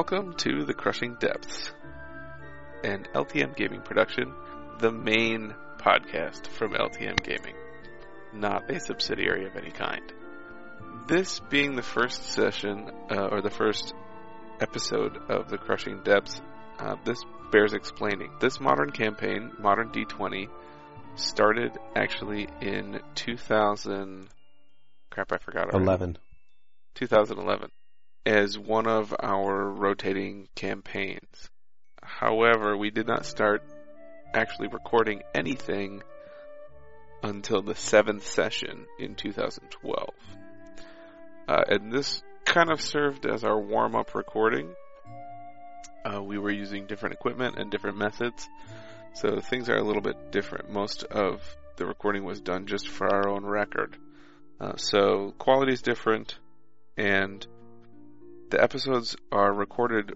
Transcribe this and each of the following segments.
Welcome to The Crushing Depths, an LTM Gaming production, the main podcast from LTM Gaming, not a subsidiary of any kind. This being the first session, uh, or the first episode of The Crushing Depths, uh, this bears explaining. This modern campaign, Modern D20, started actually in 2000. Crap, I forgot. Already. 11. 2011 as one of our rotating campaigns. However, we did not start actually recording anything until the seventh session in 2012. Uh, and this kind of served as our warm up recording. Uh, we were using different equipment and different methods, so things are a little bit different. Most of the recording was done just for our own record. Uh, so quality is different, and the episodes are recorded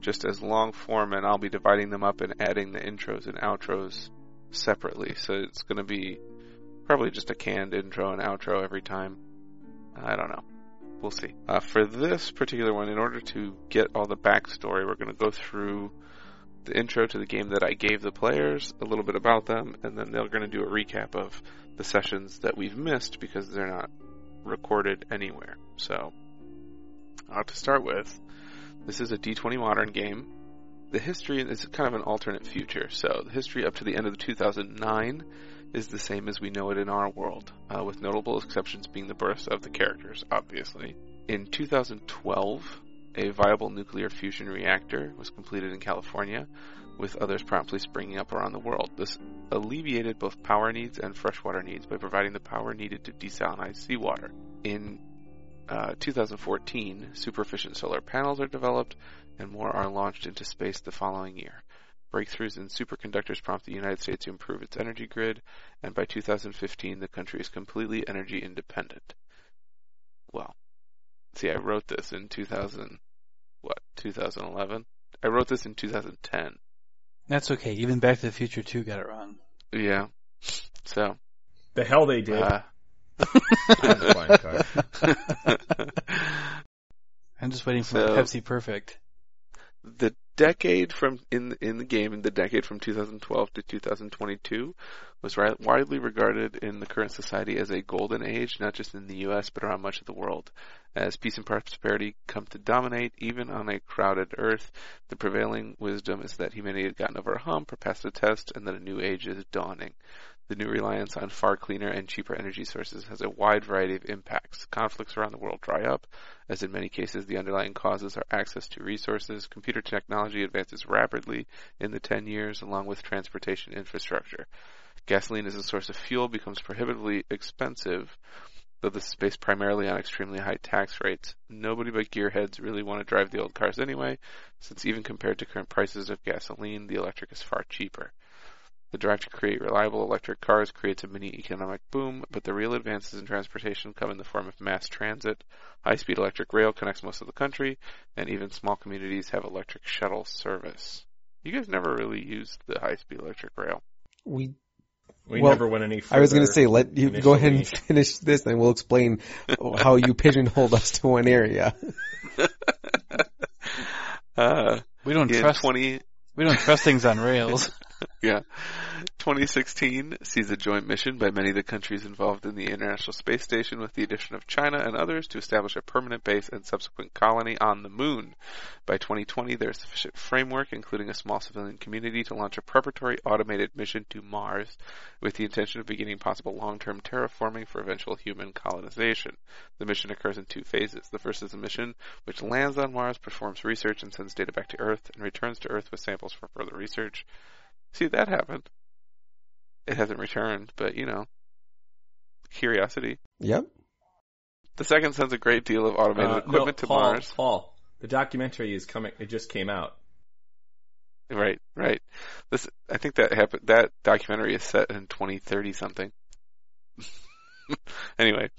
just as long form, and I'll be dividing them up and adding the intros and outros separately. So it's going to be probably just a canned intro and outro every time. I don't know. We'll see. Uh, for this particular one, in order to get all the backstory, we're going to go through the intro to the game that I gave the players, a little bit about them, and then they're going to do a recap of the sessions that we've missed because they're not recorded anywhere. So uh, to start with, this is a D20 modern game. The history is kind of an alternate future. So the history up to the end of 2009 is the same as we know it in our world, uh, with notable exceptions being the births of the characters, obviously. In 2012, a viable nuclear fusion reactor was completed in California, with others promptly springing up around the world. This alleviated both power needs and freshwater needs by providing the power needed to desalinize seawater. In uh, 2014, super efficient solar panels are developed, and more are launched into space the following year. Breakthroughs in superconductors prompt the United States to improve its energy grid, and by 2015, the country is completely energy independent. Well, see, I wrote this in 2000, what, 2011? I wrote this in 2010. That's okay. Even Back to the Future 2 got it wrong. Yeah. So. The hell they did. Uh, I'm just waiting for So- Pepsi Perfect. the decade from in in the game, the decade from 2012 to 2022, was ri- widely regarded in the current society as a golden age, not just in the U.S. but around much of the world. As peace and prosperity come to dominate, even on a crowded Earth, the prevailing wisdom is that humanity had gotten over a hump or passed a test, and that a new age is dawning. The new reliance on far cleaner and cheaper energy sources has a wide variety of impacts. Conflicts around the world dry up, as in many cases the underlying causes are access to resources. Computer technology advances rapidly in the 10 years along with transportation infrastructure. Gasoline as a source of fuel becomes prohibitively expensive, though this is based primarily on extremely high tax rates. Nobody but gearheads really want to drive the old cars anyway, since even compared to current prices of gasoline, the electric is far cheaper. The drive to create reliable electric cars creates a mini economic boom, but the real advances in transportation come in the form of mass transit. High speed electric rail connects most of the country, and even small communities have electric shuttle service. You guys never really used the high speed electric rail. We, We Well, never went any further. I was going to say, let you go ahead and finish this, and we'll explain how you pigeonholed us to one area. Uh, We don't trust 20, we don't trust things on rails. Yeah. 2016 sees a joint mission by many of the countries involved in the International Space Station with the addition of China and others to establish a permanent base and subsequent colony on the moon. By 2020, there is sufficient framework, including a small civilian community, to launch a preparatory automated mission to Mars with the intention of beginning possible long-term terraforming for eventual human colonization. The mission occurs in two phases. The first is a mission which lands on Mars, performs research, and sends data back to Earth, and returns to Earth with samples for further research. See, that happened. It hasn't returned, but you know, curiosity. Yep. The second sends a great deal of automated Uh, equipment no, to Paul, Mars. Paul, the documentary is coming. It just came out. Right, right. This, I think that happened. That documentary is set in 2030 something. anyway,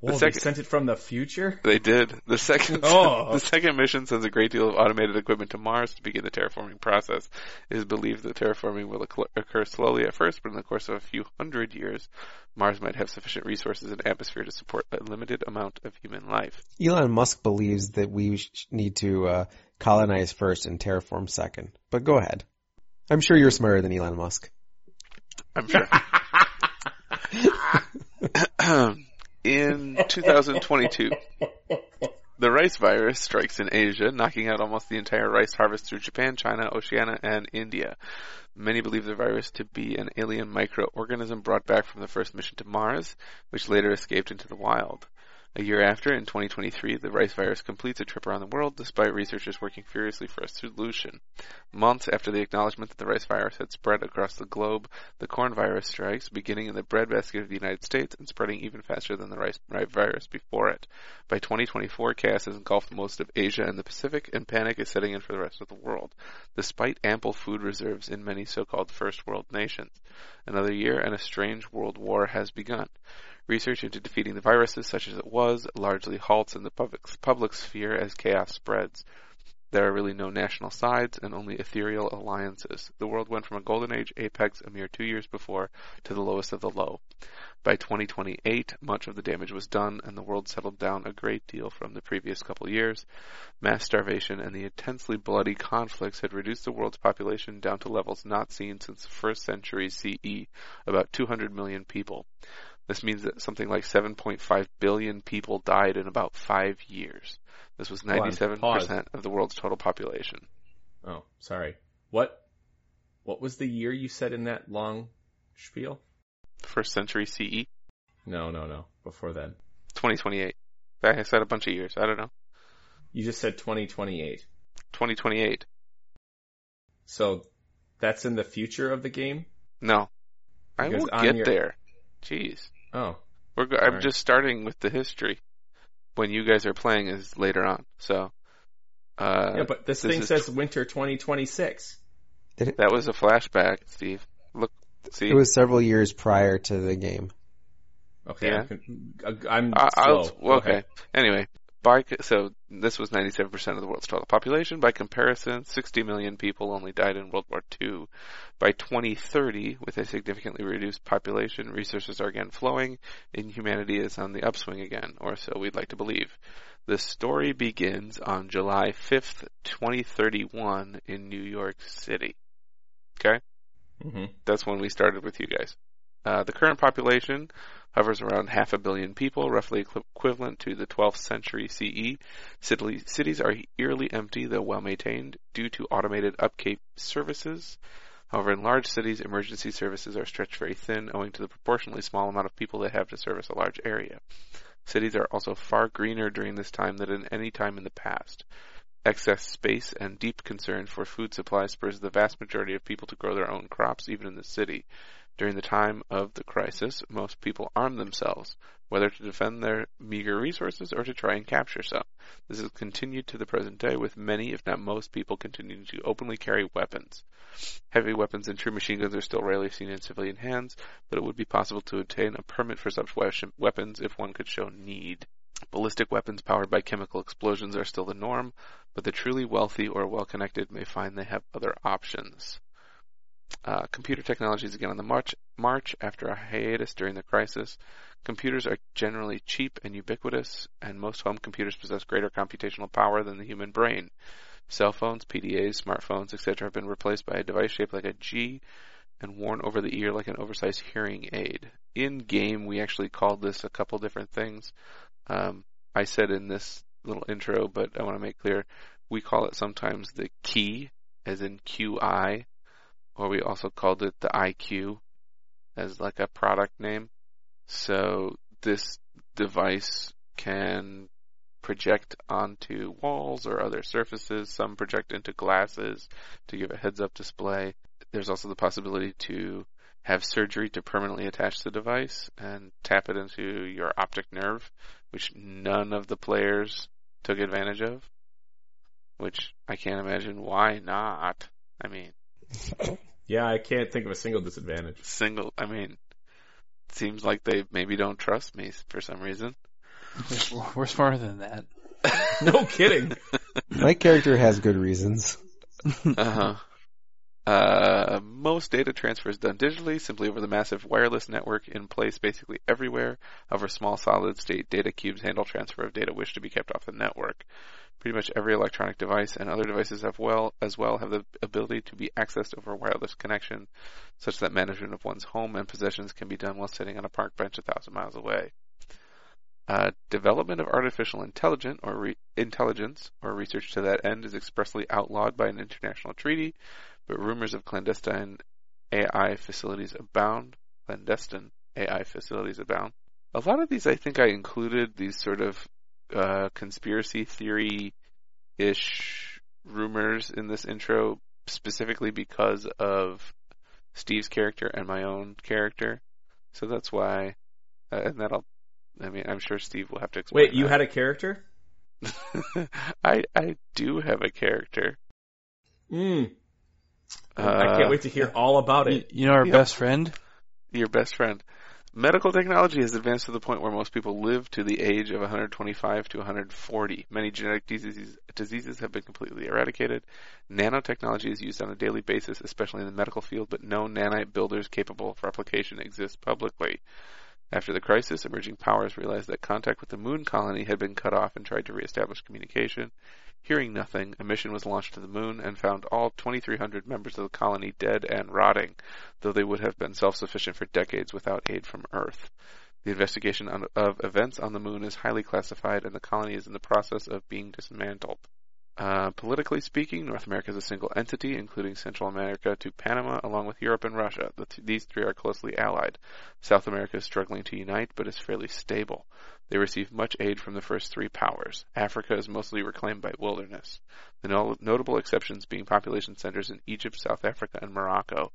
Whoa, second- they sent it from the future? they did. The second Oh. the second mission sends a great deal of automated equipment to Mars to begin the terraforming process. It is believed that terraforming will occur- occur slowly at first, but in the course of a few hundred years, Mars might have sufficient resources and atmosphere to support a limited amount of human life. Elon Musk believes that we need to uh, colonize first and terraform second. But go ahead. I'm sure you're smarter than Elon Musk. I'm sure. in 2022, the rice virus strikes in Asia, knocking out almost the entire rice harvest through Japan, China, Oceania, and India. Many believe the virus to be an alien microorganism brought back from the first mission to Mars, which later escaped into the wild. A year after, in 2023, the rice virus completes a trip around the world despite researchers working furiously for a solution. Months after the acknowledgement that the rice virus had spread across the globe, the corn virus strikes, beginning in the breadbasket of the United States and spreading even faster than the rice virus before it. By 2024, chaos has engulfed most of Asia and the Pacific, and panic is setting in for the rest of the world, despite ample food reserves in many so-called first world nations. Another year and a strange world war has begun. Research into defeating the viruses, such as it was, largely halts in the public, public sphere as chaos spreads. There are really no national sides and only ethereal alliances. The world went from a golden age apex a mere two years before to the lowest of the low. By 2028, much of the damage was done and the world settled down a great deal from the previous couple years. Mass starvation and the intensely bloody conflicts had reduced the world's population down to levels not seen since the first century CE, about 200 million people. This means that something like 7.5 billion people died in about five years. This was 97% of the world's total population. Oh, sorry. What? What was the year you said in that long spiel? First century CE, No, no, no. Before then. 2028. I said a bunch of years. I don't know. You just said 2028. 2028. So that's in the future of the game? No. I will get your- there. Jeez. Oh. We're go- I'm Alright. just starting with the history. When you guys are playing is later on. So, uh, yeah, but this, this thing is says winter 2026. that was a flashback, Steve. Look, see? It was several years prior to the game. Okay. Yeah. I'm, con- I'm I- I'll- slow. well, Go okay. Anyway, by so this was 97% of the world's total population. By comparison, 60 million people only died in World War II. By 2030, with a significantly reduced population, resources are again flowing, and humanity is on the upswing again, or so we'd like to believe. The story begins on July 5th, 2031 in New York City. Okay? hmm That's when we started with you guys. Uh, the current population hovers around half a billion people, roughly equivalent to the 12th century CE. Cities are eerily empty, though well maintained, due to automated upkeep services. However, in large cities, emergency services are stretched very thin, owing to the proportionally small amount of people they have to service a large area. Cities are also far greener during this time than at any time in the past. Excess space and deep concern for food supply spurs the vast majority of people to grow their own crops, even in the city. During the time of the crisis, most people arm themselves, whether to defend their meager resources or to try and capture some. This has continued to the present day, with many, if not most, people continuing to openly carry weapons. Heavy weapons and true machine guns are still rarely seen in civilian hands, but it would be possible to obtain a permit for such weapons if one could show need. Ballistic weapons powered by chemical explosions are still the norm, but the truly wealthy or well-connected may find they have other options. Uh, computer technology is again on the march, march after a hiatus during the crisis. Computers are generally cheap and ubiquitous, and most home computers possess greater computational power than the human brain. Cell phones, PDAs, smartphones, etc. have been replaced by a device shaped like a G and worn over the ear like an oversized hearing aid. In game, we actually called this a couple different things. Um, I said in this little intro, but I want to make clear, we call it sometimes the key, as in QI, or we also called it the IQ, as like a product name. So this device can project onto walls or other surfaces. Some project into glasses to give a heads up display. There's also the possibility to have surgery to permanently attach the device and tap it into your optic nerve, which none of the players took advantage of. Which I can't imagine why not. I mean, Yeah, I can't think of a single disadvantage. single, I mean, seems like they maybe don't trust me for some reason. We're, we're smarter than that. No kidding. My character has good reasons. Uh-huh. Uh, most data transfer is done digitally, simply over the massive wireless network in place basically everywhere. However, small solid-state data cubes handle transfer of data which to be kept off the network. Pretty much every electronic device and other devices have well, as well have the ability to be accessed over a wireless connection, such that management of one's home and possessions can be done while sitting on a park bench a thousand miles away. Uh, development of artificial intelligent or re- intelligence or research to that end is expressly outlawed by an international treaty, but rumors of clandestine AI facilities abound. Clandestine AI facilities abound. A lot of these, I think, I included these sort of uh, conspiracy theory ish rumors in this intro specifically because of Steve's character and my own character. So that's why, uh, and that'll. I mean, I'm sure Steve will have to explain. Wait, you that. had a character? I I do have a character. Mm. I Uh, can't wait to hear all about it. you know our Yep. best friend? Your best friend. Medical technology has advanced to the point where most people live to the age of 125 to 140. Many genetic diseases, diseases have been completely eradicated. Nanotechnology is used on a daily basis, especially in the medical field, but no nanite builders capable of replication exist publicly. After the crisis, emerging powers realized that contact with the moon colony had been cut off and tried to reestablish communication. Hearing nothing, a mission was launched to the moon and found all 2,300 members of the colony dead and rotting, though they would have been self-sufficient for decades without aid from Earth. The investigation on, of events on the moon is highly classified, and the colony is in the process of being dismantled. Uh, politically speaking, North America is a single entity, including Central America to Panama, along with Europe and Russia. The th- these three are closely allied. South America is struggling to unite, but is fairly stable. They receive much aid from the first three powers. Africa is mostly reclaimed by wilderness. The no- notable exceptions being population centers in Egypt, South Africa, and Morocco.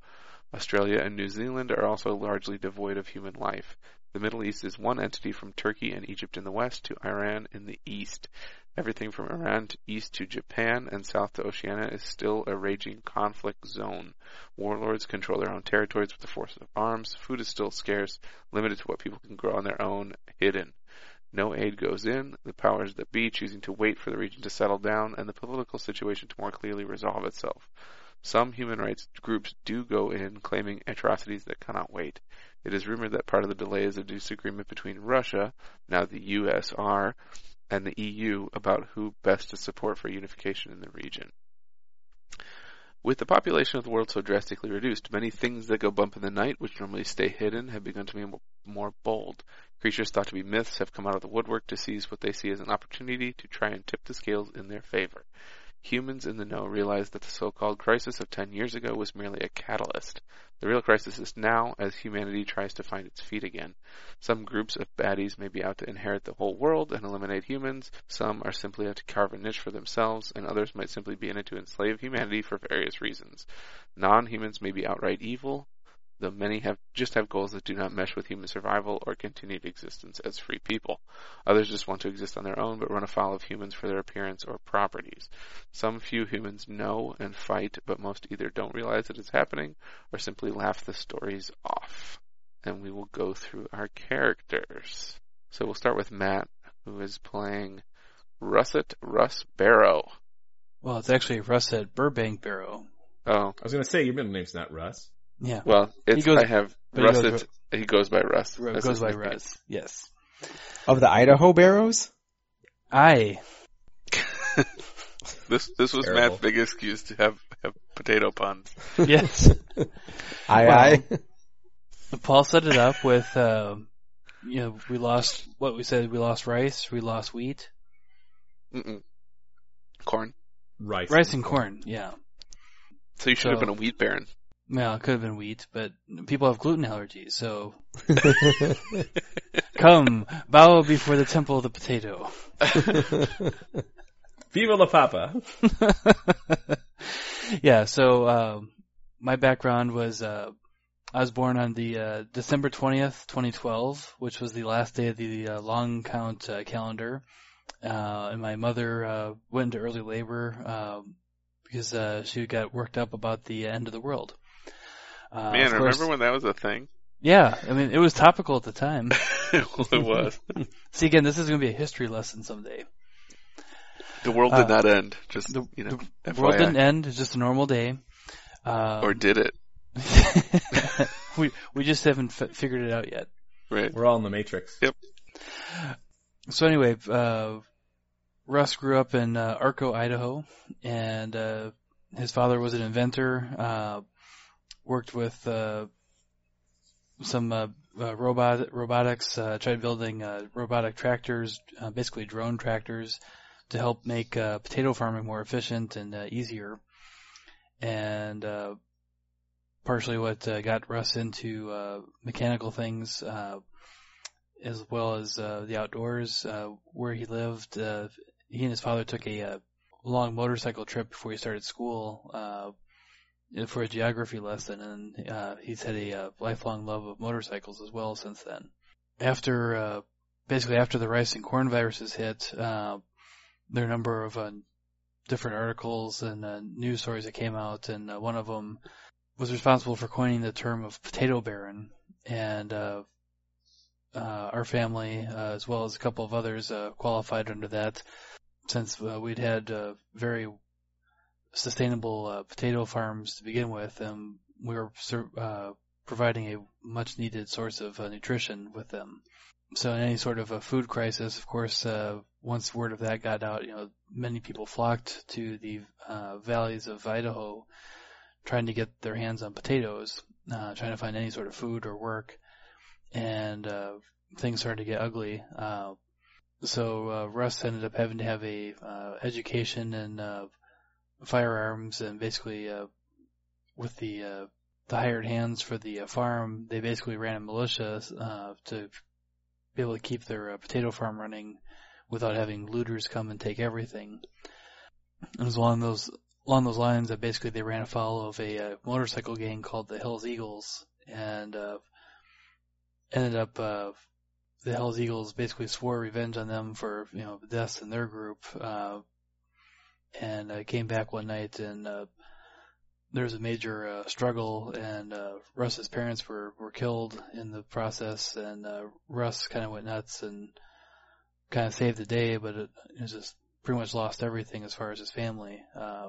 Australia and New Zealand are also largely devoid of human life. The Middle East is one entity from Turkey and Egypt in the west to Iran in the east. Everything from Iran to east to Japan and south to Oceania is still a raging conflict zone. Warlords control their own territories with the force of arms. Food is still scarce, limited to what people can grow on their own, hidden. No aid goes in, the powers that be choosing to wait for the region to settle down and the political situation to more clearly resolve itself. Some human rights groups do go in, claiming atrocities that cannot wait. It is rumored that part of the delay is a disagreement between Russia, now the USR, and the EU about who best to support for unification in the region. With the population of the world so drastically reduced, many things that go bump in the night, which normally stay hidden, have begun to be more bold. Creatures thought to be myths have come out of the woodwork to seize what they see as an opportunity to try and tip the scales in their favor. Humans in the know realize that the so-called crisis of 10 years ago was merely a catalyst. The real crisis is now as humanity tries to find its feet again. Some groups of baddies may be out to inherit the whole world and eliminate humans, some are simply out to carve a niche for themselves, and others might simply be in it to enslave humanity for various reasons. Non-humans may be outright evil, though many have just have goals that do not mesh with human survival or continued existence as free people. Others just want to exist on their own but run afoul of humans for their appearance or properties. Some few humans know and fight, but most either don't realize that it is happening or simply laugh the stories off. And we will go through our characters. So we'll start with Matt, who is playing Russet Russ Barrow. Well, it's actually Russet Burbank Barrow. Oh, I was going to say, your middle name's not Russ. Yeah. well, it's, goes- I have but he goes he goes by Russ. Ru- goes by nickname. Russ. Yes. Of the Idaho Barrows? I. This this was Terrible. Matt's big excuse to have, have potato puns. Yes. Aye, Well, aye. Paul set it up with, uh, you know, we lost, what we said, we lost rice, we lost wheat. Mm-mm. Corn. Rice. Rice and corn, yeah. So you should have been a wheat baron. Well, it could have been wheat, but people have gluten allergies, so come, bow before the temple of the potato. Viva la Papa. yeah, so um, my background was uh, I was born on the uh, December twentieth, twenty twelve, which was the last day of the uh, long count uh, calendar, uh, and my mother uh, went into early labor uh, because uh, she got worked up about the end of the world. Uh, Man, of course- remember when that was a thing? Yeah, I mean, it was topical at the time. well, it was. See, again, this is going to be a history lesson someday. The world did Uh, not end. Just The, you know, the world didn't end. It's just a normal day. Um, or did it? we we just haven't f- figured it out yet. Right. We're all in the Matrix. Yep. So anyway, uh, Russ grew up in uh, Arco, Idaho, and uh, his father was an inventor. Worked with uh, some uh, uh, robot robotics. Uh, tried building uh, robotic tractors, uh, basically drone tractors, to help make uh, potato farming more efficient and easier. And uh, partially what got Russ into uh, mechanical things. Uh, as well as uh, the outdoors uh, where he lived. Uh, he and his father took a, long motorcycle trip before he started school uh, for a geography lesson, and uh, he's had a uh, lifelong love of motorcycles as well since then. After uh, basically after the rice and corn viruses hit, uh, there are a number of uh, different articles and uh, news stories that came out, and one of them was responsible for coining the term of potato baron, and uh, uh, our family, as well as a couple of others, qualified under that since we'd had very sustainable uh, potato farms to begin with, and we were uh, providing a much needed source of uh, nutrition with them. So in any sort of a food crisis, of course, uh, once word of that got out, you know, many people flocked to the uh, valleys of Idaho trying to get their hands on potatoes, uh, trying to find any sort of food or work and uh, things started to get ugly. Uh, so uh, Russ ended up having to have a uh, education in uh, firearms, and basically uh, with the uh, the hired hands for the uh, farm, they basically ran a militia uh, to be able to keep their uh, potato farm running without having looters come and take everything. It was along those along those lines that basically they ran afoul of a uh, motorcycle gang called the Hells Eagles, and uh, ended up uh, the Hells Eagles basically swore revenge on them for you know the deaths in their group, uh, and I came back one night and uh, there was a major uh, struggle, and uh, Russ's parents were were killed in the process, and uh, Russ kind of went nuts and kind of saved the day, but it, it was just pretty much lost everything as far as his family. Uh,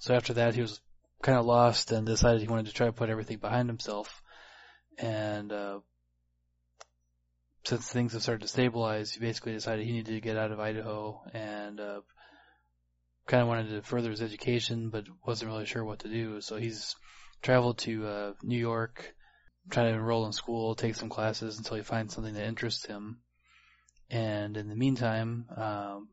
so after that, he was kind of lost and decided he wanted to try to put everything behind himself, and uh, since things have started to stabilize, he basically decided he needed to get out of Idaho and uh, kind of wanted to further his education, but wasn't really sure what to do. So he's traveled to uh, New York, trying to enroll in school, take some classes until he finds something that interests him. And in the meantime, um,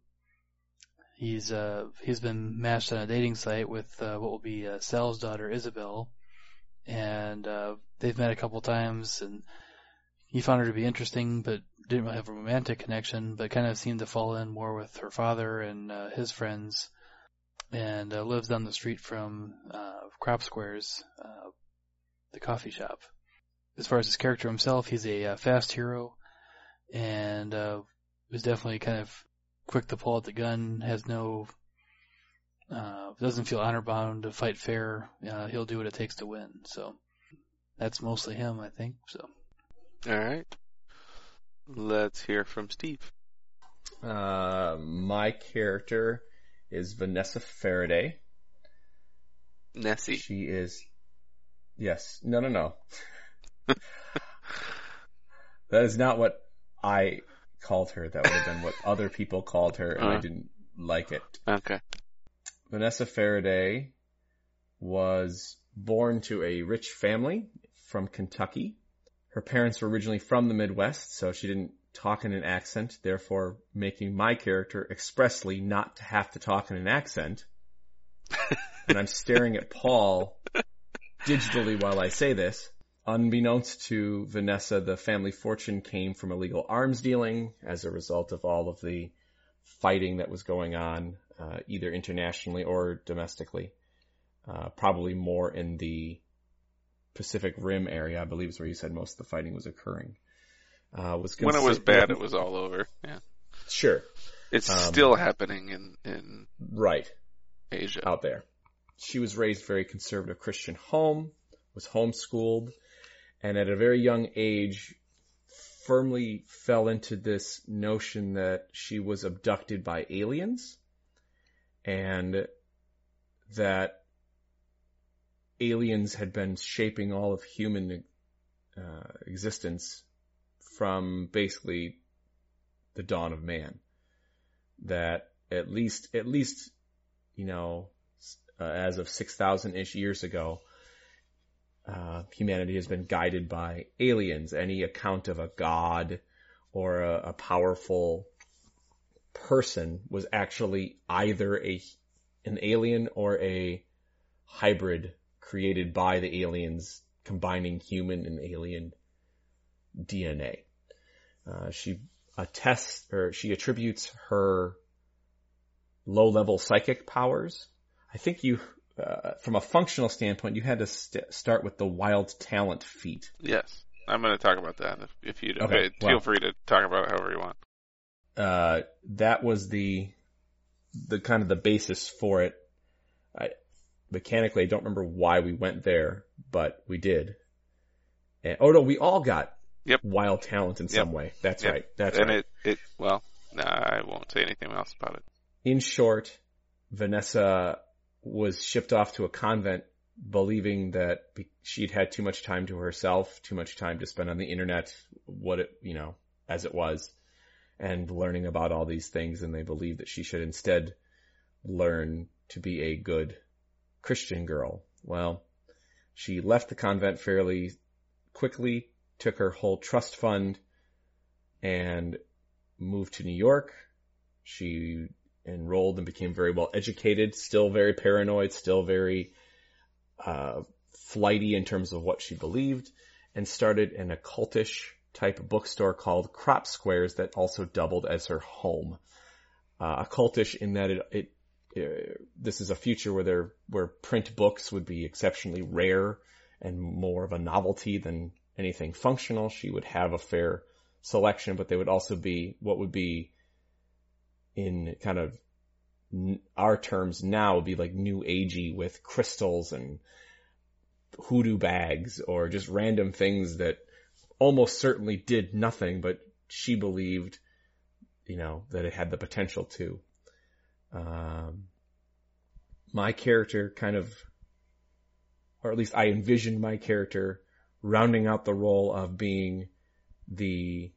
he's uh, he's been matched on a dating site with uh, what will be uh, Sal's daughter Isabel, and uh, they've met a couple times and he found her to be interesting, but didn't really have a romantic connection, but kind of seemed to fall in more with her father and uh, his friends, and uh, lives down the street from uh, Crop Squares, uh, the coffee shop. As far as his character himself, he's a uh, fast hero, and uh, is definitely kind of quick to pull out the gun. Has no, uh, doesn't feel honor bound to fight fair. Uh, he'll do what it takes to win. So that's mostly him, I think. So. All right. Let's hear from Steve. Uh, my character is Vanessa Faraday. Nessie. She is, yes, no, no, no. that is not what I called her. That would have been what other people called her, and I Uh. didn't like it. Okay. Vanessa Faraday was born to a rich family from Kentucky. Her parents were originally from the Midwest, so she didn't talk in an accent, therefore making my character expressly not to have to talk in an accent. and I'm staring at Paul digitally while I say this. Unbeknownst to Vanessa, the family fortune came from illegal arms dealing as a result of all of the fighting that was going on, uh, either internationally or domestically. Uh, probably more in the Pacific Rim area, I believe is where you said most of the fighting was occurring. Uh, was When it was bad, it was all over. Yeah. Sure. It's Um, still happening in, in Right. Asia. out there. She was raised very conservative Christian home, was homeschooled, and at a very young age firmly fell into this notion that she was abducted by aliens and that aliens had been shaping all of human uh, existence from basically the dawn of man. That at least, at least, you know, uh, as of 6,000 ish years ago, uh, humanity has been guided by aliens. Any account of a god or a, a powerful person was actually either a an alien or a hybrid created by the aliens combining human and alien DNA. Uh, she attests or she attributes her low level psychic powers. I think you, uh, from a functional standpoint, you had to st- start with the wild talent feat. Yes. I'm going to talk about that if, if you Okay, feel well. free to talk about it however you want. uh, that was the the kind of the basis for it. I mechanically I don't remember why we went there, but we did. And, oh no, we all got Yep. wild talent in some way. That's Yep. right. That's and right. it, it, well, nah, I won't say anything else about it. in short, Vanessa was shipped off to a convent believing that she'd had too much time to herself, too much time to spend on the internet, what it, you know, as it was, and learning about all these things. And they believed that she should instead learn to be a good Christian girl. Well, she left the convent fairly quickly, took her whole trust fund and moved to New York. She enrolled and became very well educated, still very paranoid, still very uh, flighty in terms of what she believed, and started an occultish type bookstore called Crop Squares that also doubled as her home. Uh, occultish in that it, it uh, this is a future where there where print books would be exceptionally rare and more of a novelty than anything functional. She would have a fair selection, but they would also be what would be in kind of our terms now would be like new agey with crystals and hoodoo bags or just random things that almost certainly did nothing, but she believed, you know, that it had the potential to. Um, my character kind of, or at least I envisioned my character rounding out the role of being the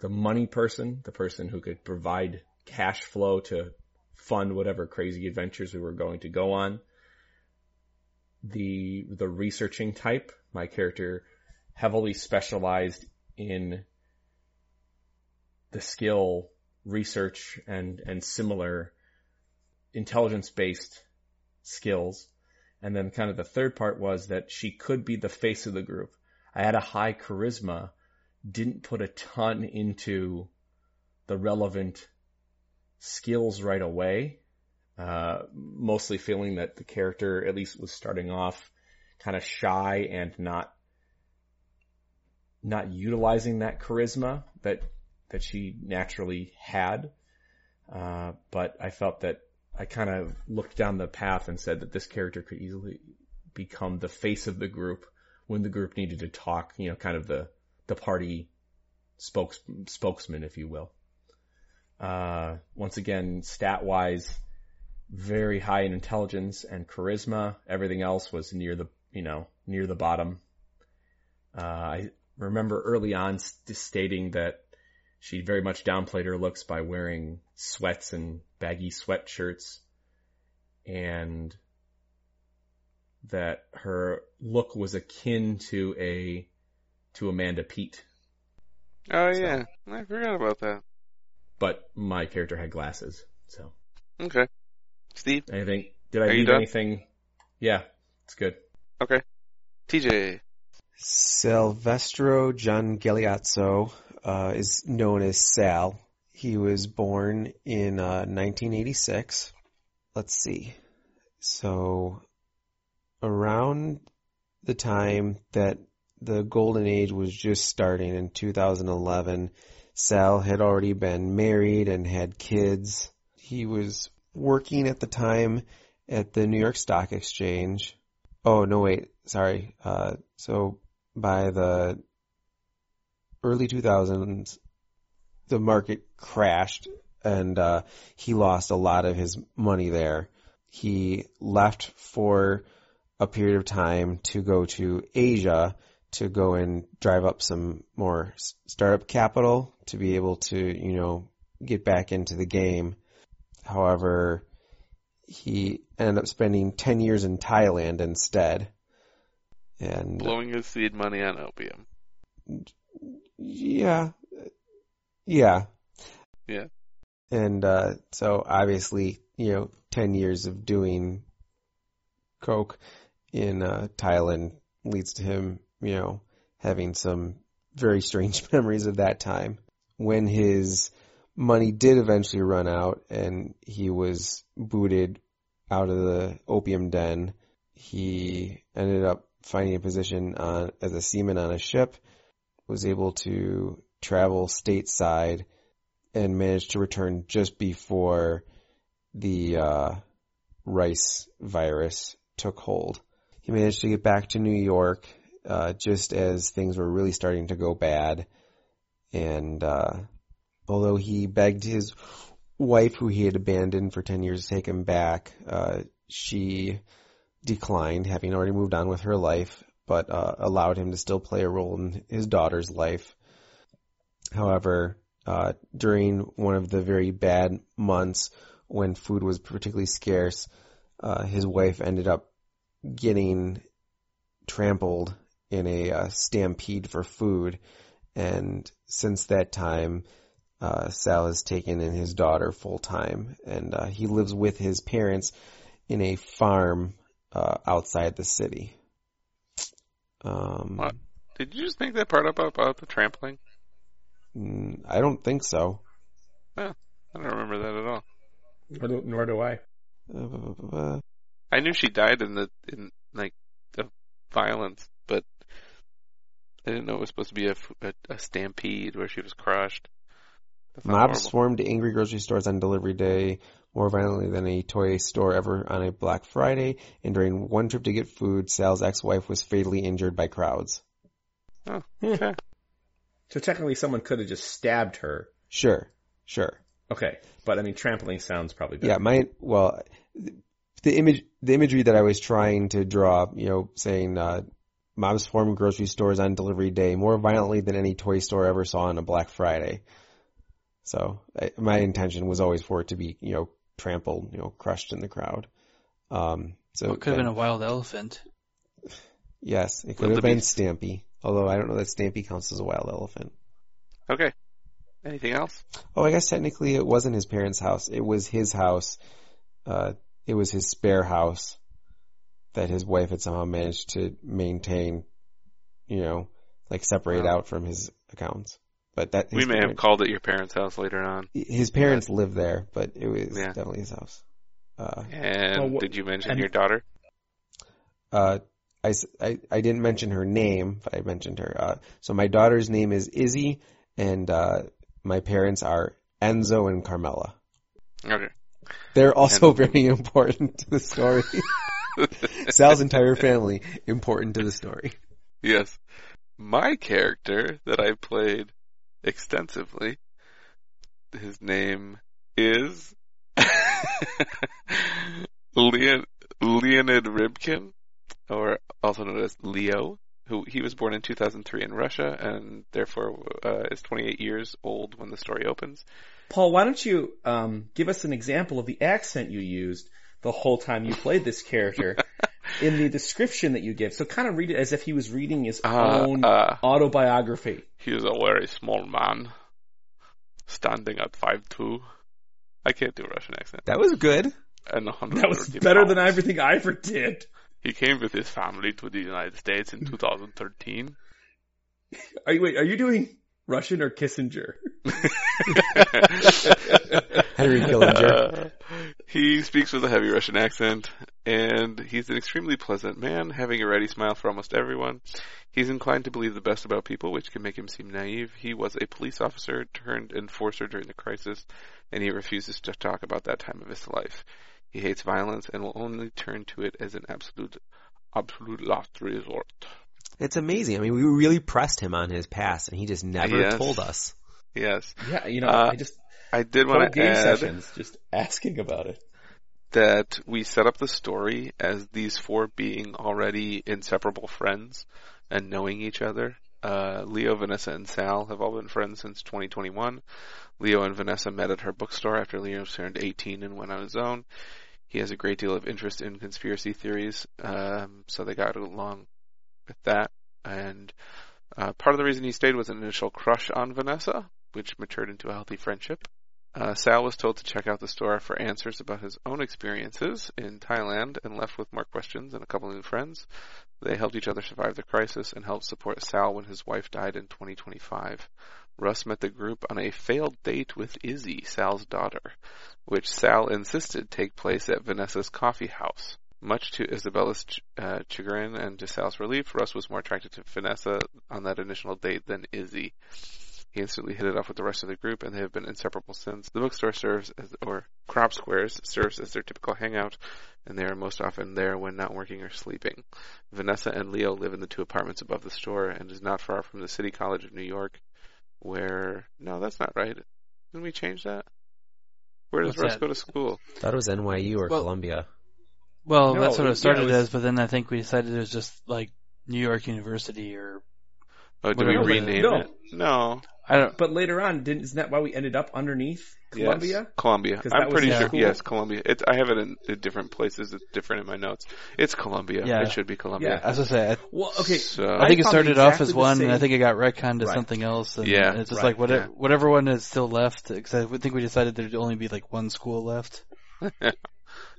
the money person, the person who could provide cash flow to fund whatever crazy adventures we were going to go on. The the researching type, my character heavily specialized in the skill research and and similar intelligence based skills. And then kind of the third part was that she could be the face of the group. I had a high charisma, didn't put a ton into the relevant skills right away. Uh, mostly feeling that the character at least was starting off kind of shy and not, not utilizing that charisma that, that she naturally had. Uh, but I felt that I kind of looked down the path and said that this character could easily become the face of the group when the group needed to talk, you know, kind of the, the party spokes, spokesman, if you will. Uh, once again, stat wise, very high in intelligence and charisma. Everything else was near the, you know, near the bottom. Uh, I remember early on st- stating that she very much downplayed her looks by wearing sweats and baggy sweatshirts and that her look was akin to a to Amanda Peet, Oh So- yeah, I forgot about that. but my character had glasses. So Okay. Steve? anything? Did I Are leave anything? Yeah, it's good. Okay. TJ. Silvestro Gian Galeazzo uh, is known as Sal. He was born in uh, 1986. Let's see. So around the time that the golden age was just starting in 2011, Sal had already been married and had kids. He was working at the time at the New York Stock Exchange. Oh, no, wait. Sorry. Uh, so by the early 2000s, the market crashed and uh, he lost a lot of his money there. He left for a period of time to go to Asia to go and drive up some more startup capital to be able to, you know, get back into the game. However, he ended up spending 10 years in Thailand instead. And blowing his seed money on opium. Yeah. Yeah. Yeah. And uh so obviously, you know, 10 years of doing coke in uh Thailand leads to him, you know, having some very strange memories of that time. When his money did eventually run out and he was booted out of the opium den, he ended up finding a position on, as a seaman on a ship, was able to travel stateside and managed to return just before the uh, rice virus took hold. He managed to get back to New York uh, just as things were really starting to go bad, and uh, although he begged his wife, who he had abandoned for 10 years, to take him back, uh, she declined, having already moved on with her life, but uh, allowed him to still play a role in his daughter's life. However, uh, during one of the very bad months when food was particularly scarce, uh, his wife ended up getting trampled in a uh, stampede for food, and since that time, uh, Sal has taken in his daughter full time, and uh, he lives with his parents in a farm uh, outside the city. Um? Did you just make that part up about the trampling? Mm, I don't think so. I don't remember that at all. Nor do, nor do I. Uh, I knew she died in the in like the violence, but I didn't know it was supposed to be a a stampede where she was crushed. That sounds Mobs swarmed angry grocery stores on delivery day more violently than a toy store ever on a Black Friday, and during one trip to get food, Sal's ex-wife was fatally injured by crowds. Okay. So technically someone could have just stabbed her. Sure, sure. Okay. But I mean, trampling sounds probably better. Yeah, my well, the image, the imagery that I was trying to draw, you know, saying uh, mobs swarm grocery stores on delivery day more violently than any toy store ever saw on a Black Friday. So I, my intention was always for it to be, you know, trampled, you know, crushed in the crowd. Um, so Well, it could have been a wild elephant. yes, it could have Wildebeest. been Stampy. Although I don't know that Stampy counts as a wild elephant. Okay. Anything else? Oh, I guess technically it wasn't his parents' house. It was his house. Uh, it was his spare house that his wife had somehow managed to maintain, you know, like separate Wow. out from his accounts. But that We his may have called it your parents' house later on. his parents lived there, but it was Yeah. definitely his house. Uh, And Well, wh- did you mention and- your daughter? uh, I, I- I didn't mention her name, but I mentioned her. Uh, so my daughter's name is Izzy, and uh, my parents are Enzo and Carmela. Okay. They're also very important to the story. Sal's entire family important to the story. yes. My character that I played extensively, his name is Leon, Leonid Rybkin, or also known as Leo, who he was born in 2003 in Russia and therefore uh, is 28 years old when the story opens. Paul, why don't you um, give us an example of the accent you used the whole time you played this character in the description that you give? So kind of read it as if he was reading his Uh, own uh, autobiography. he is a very small man, standing at 5'2". I can't do a Russian accent. That was good. And That was 130 better than everything I ever did. He came with his family to the United States in 2013. Are you, wait, are you doing Russian or Kissinger? Henry Killinger. Uh, he speaks with a heavy Russian accent, and he's an extremely pleasant man, having a ready smile for almost everyone. He's inclined to believe the best about people, which can make him seem naive. He was a police officer turned enforcer during the crisis, and he refuses to talk about that time of his life. He hates violence and will only turn to it as an absolute, absolute last resort. It's amazing. I mean, we really pressed him on his past, and he just never Yes. told us. Yes. Yeah, you know, Uh, I just I did want to game add sessions just asking about it. that we set up the story as these four being already inseparable friends and knowing each other. Uh, Leo, Vanessa, and Sal have all been friends since 2021. Leo and Vanessa met at her bookstore after Leo turned 18 and went on his own. He has a great deal of interest in conspiracy theories, um, so they got along with that. And uh, part of the reason he stayed was an initial crush on Vanessa, which matured into a healthy friendship. Uh, Sal was told to check out the store for answers about his own experiences in Thailand and left with more questions and a couple new friends. They helped each other survive the crisis and helped support Sal when his wife died in 2025. Russ met the group on a failed date with Izzy, Sal's daughter, which Sal insisted take place at Vanessa's coffee house. Much to Isabella's ch- uh, chagrin and to Sal's relief, Russ was more attracted to Vanessa on that initial date than Izzy. He instantly hit it off with the rest of the group, and they have been inseparable since. The bookstore serves as, or Crop Squares serves as their typical hangout, and they are most often there when not working or sleeping. Vanessa and Leo live in the two apartments above the store, and is not far from the City College of New York, where no, that's not right. Didn't we change that? Where does What's Russ that? go to school? Thought it was NYU or Well- Columbia. Well, No, that's what it- it started yeah, it was- as, but then I think we decided it was just like New York University or Oh, did we Whatever. rename No. it? No. I don't. But later on, didn't isn't that why we ended up underneath Columbia? Yes, Columbia. 'Cause I'm pretty sure. school? Yes, Columbia. It's I have it in, in different places. It's different in my notes. It's Columbia. Yeah. It should be Columbia. I was gonna say. I, Well, okay. So I think it found started off as the one, and I think it got retconned to Right. something else. And Yeah. it's just Right, like whatever, yeah. whatever one is still left. Because I think we decided there'd only be like one school left.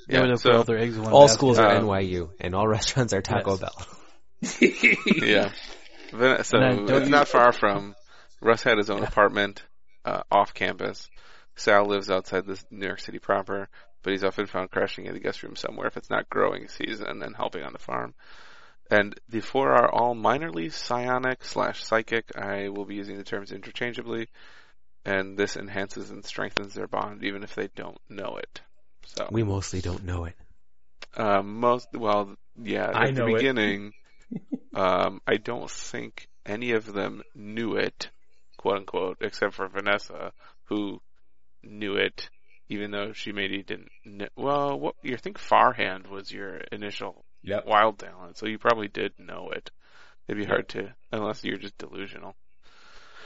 They Yeah, so- all their eggs in one All basket. schools are Um, NYU, and all restaurants are Taco Yes. Bell. yeah. So And then don't it's not far from. Russ had his own apartment uh, off campus. Sal lives outside the New York City proper, but he's often found crashing in a guest room somewhere if it's not growing season and helping on the farm. And the four are all minorly psionic slash psychic. I will be using the terms interchangeably, and this enhances and strengthens their bond even if they don't know it. So We mostly don't know it. uh, most well, yeah. I at the beginning, um, I don't think any of them knew it, quote unquote, except for Vanessa, who knew it, even though she maybe didn't. Kn- well, what you think Farhand was your initial Yep. wild talent, so you probably did know it. It'd be hard to, unless you're just delusional.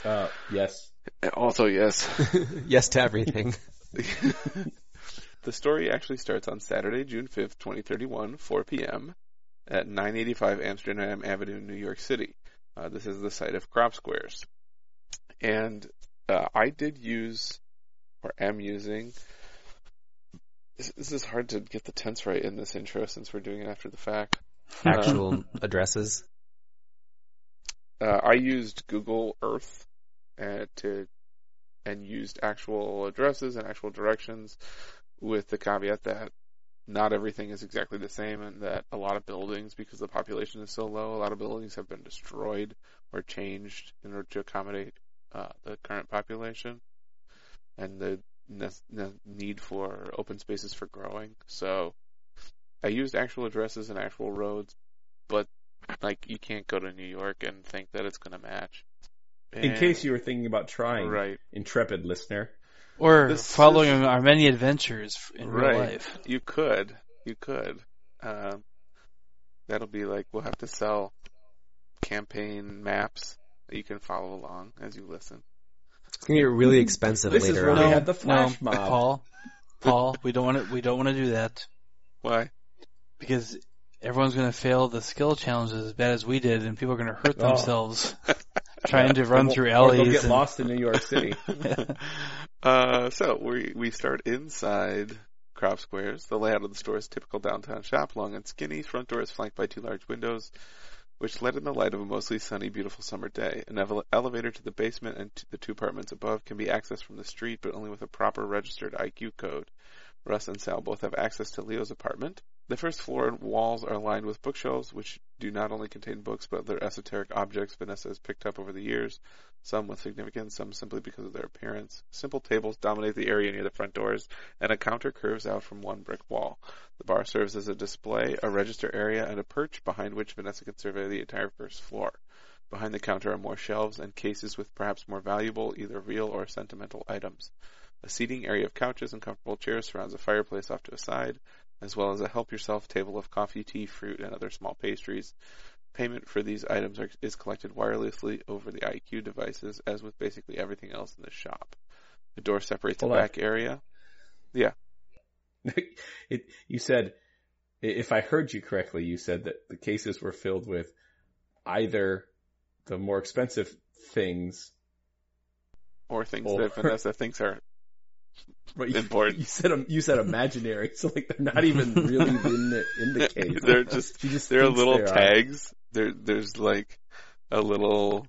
Uh, yes. Also, yes. yes to everything. the story actually starts on Saturday, June 5th, 2031, 4 p.m. at 985 Amsterdam Avenue, New York City. Uh, this is the site of Crop Squares. And uh, I did use, or am using, this, this is hard to get the tense right in this intro since we're doing it after the fact. Actual addresses. Uh, I used Google Earth uh, to and used actual addresses and actual directions with the caveat that not everything is exactly the same and that a lot of buildings, because the population is so low, a lot of buildings have been destroyed or changed in order to accommodate uh, the current population and the ne- ne- need for open spaces for growing. So I used actual addresses and actual roads, but like you can't go to New York and think that it's going to match. In case you were thinking about trying, right, intrepid listener. Or This following is- our many adventures in real life. you could, you could. Um, that'll be like we'll have to sell campaign maps that you can follow along as you listen. It's gonna get really expensive This is later where on. we had the flash no, mob. Paul. Paul, we don't want to. We don't want to do that Why? because everyone's going to fail the skill challenges as bad as we did, and people are going to hurt Oh. themselves trying to run Or- through or alleys. They'll get and- lost in New York City. uh, so we we start inside Crop Squares. The layout of the store is typical downtown shop, long and skinny. Front door is flanked by two large windows, which let in the light of a mostly sunny, beautiful summer day. An ele- elevator to the basement and to the two apartments above can be accessed from the street, but only with a proper registered IQ code. Russ and Sal both have access to Leo's apartment. The first floor walls are lined with bookshelves, which do not only contain books, but other esoteric objects Vanessa has picked up over the years, some with significance, some simply because of their appearance. Simple tables dominate the area near the front doors, and a counter curves out from one brick wall. The bar serves as a display, a register area, and a perch behind which Vanessa can survey the entire first floor. Behind the counter are more shelves and cases with perhaps more valuable, either real or sentimental items. A seating area of couches and comfortable chairs surrounds a fireplace off to a side, as well as a help yourself table of coffee, tea, fruit, and other small pastries. Payment for these items are, is collected wirelessly over the IQ devices, as with basically everything else in the shop. The door separates Hold the on. back area. Yeah. it, you said, if I heard you correctly, you said that the cases were filled with either the more expensive things, Or things Or- that Vanessa thinks are but you, Important. you said you said imaginary, so like they're not even really in the in the case. They're just- She just they're little they tags. There, there's like a little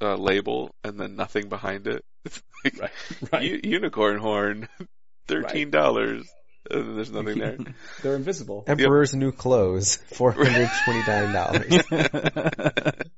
uh, label and then nothing behind it. It's like Right, right. U- unicorn horn, thirteen dollars. And there's nothing there. They're invisible. Emperor's New Clothes, $429.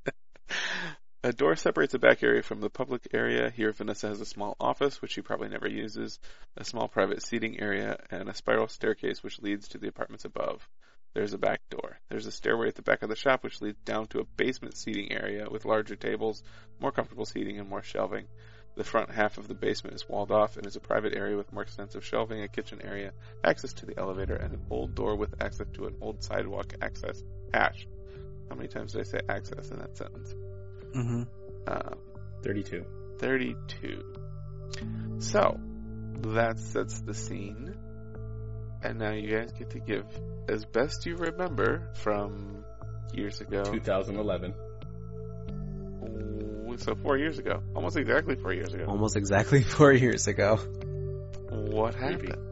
A door separates the back area from the public area. Here, Vanessa has a small office, which she probably never uses, a small private seating area, and a spiral staircase which leads to the apartments above. There's a back door. There's a stairway at the back of the shop which leads down to a basement seating area with larger tables, more comfortable seating, and more shelving. The front half of the basement is walled off and is a private area with more extensive shelving, a kitchen area, access to the elevator, and an old door with access to an old sidewalk access hatch. How many times did I say access in that sentence? Hmm Um, Thirty-two. 32. So, that sets the scene. And now you guys get to give as best you remember from years ago. 2011. So four years ago. Almost exactly four years ago. Almost exactly four years ago. What Maybe. happened?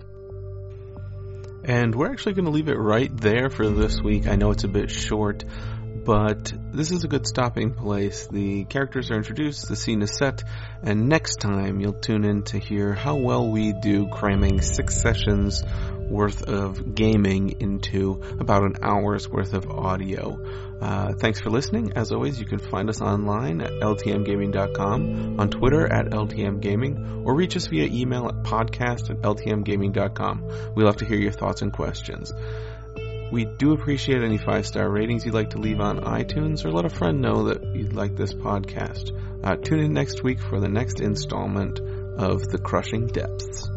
And we're actually going to leave it right there for this week. I know it's a bit short, but this is a good stopping place. The characters are introduced, the scene is set, and next time you'll tune in to hear how well we do cramming six sessions worth of gaming into about an hour's worth of audio. Uh, thanks for listening. As always, you can find us online at ltmgaming.com, on Twitter at ltmgaming, or reach us via email at podcast at ltmgaming.com. We love to hear your thoughts and questions. We do appreciate any five star ratings you'd like to leave on iTunes or let a friend know that you'd like this podcast. Uh, tune in next week for the next installment of The Crushing Depths.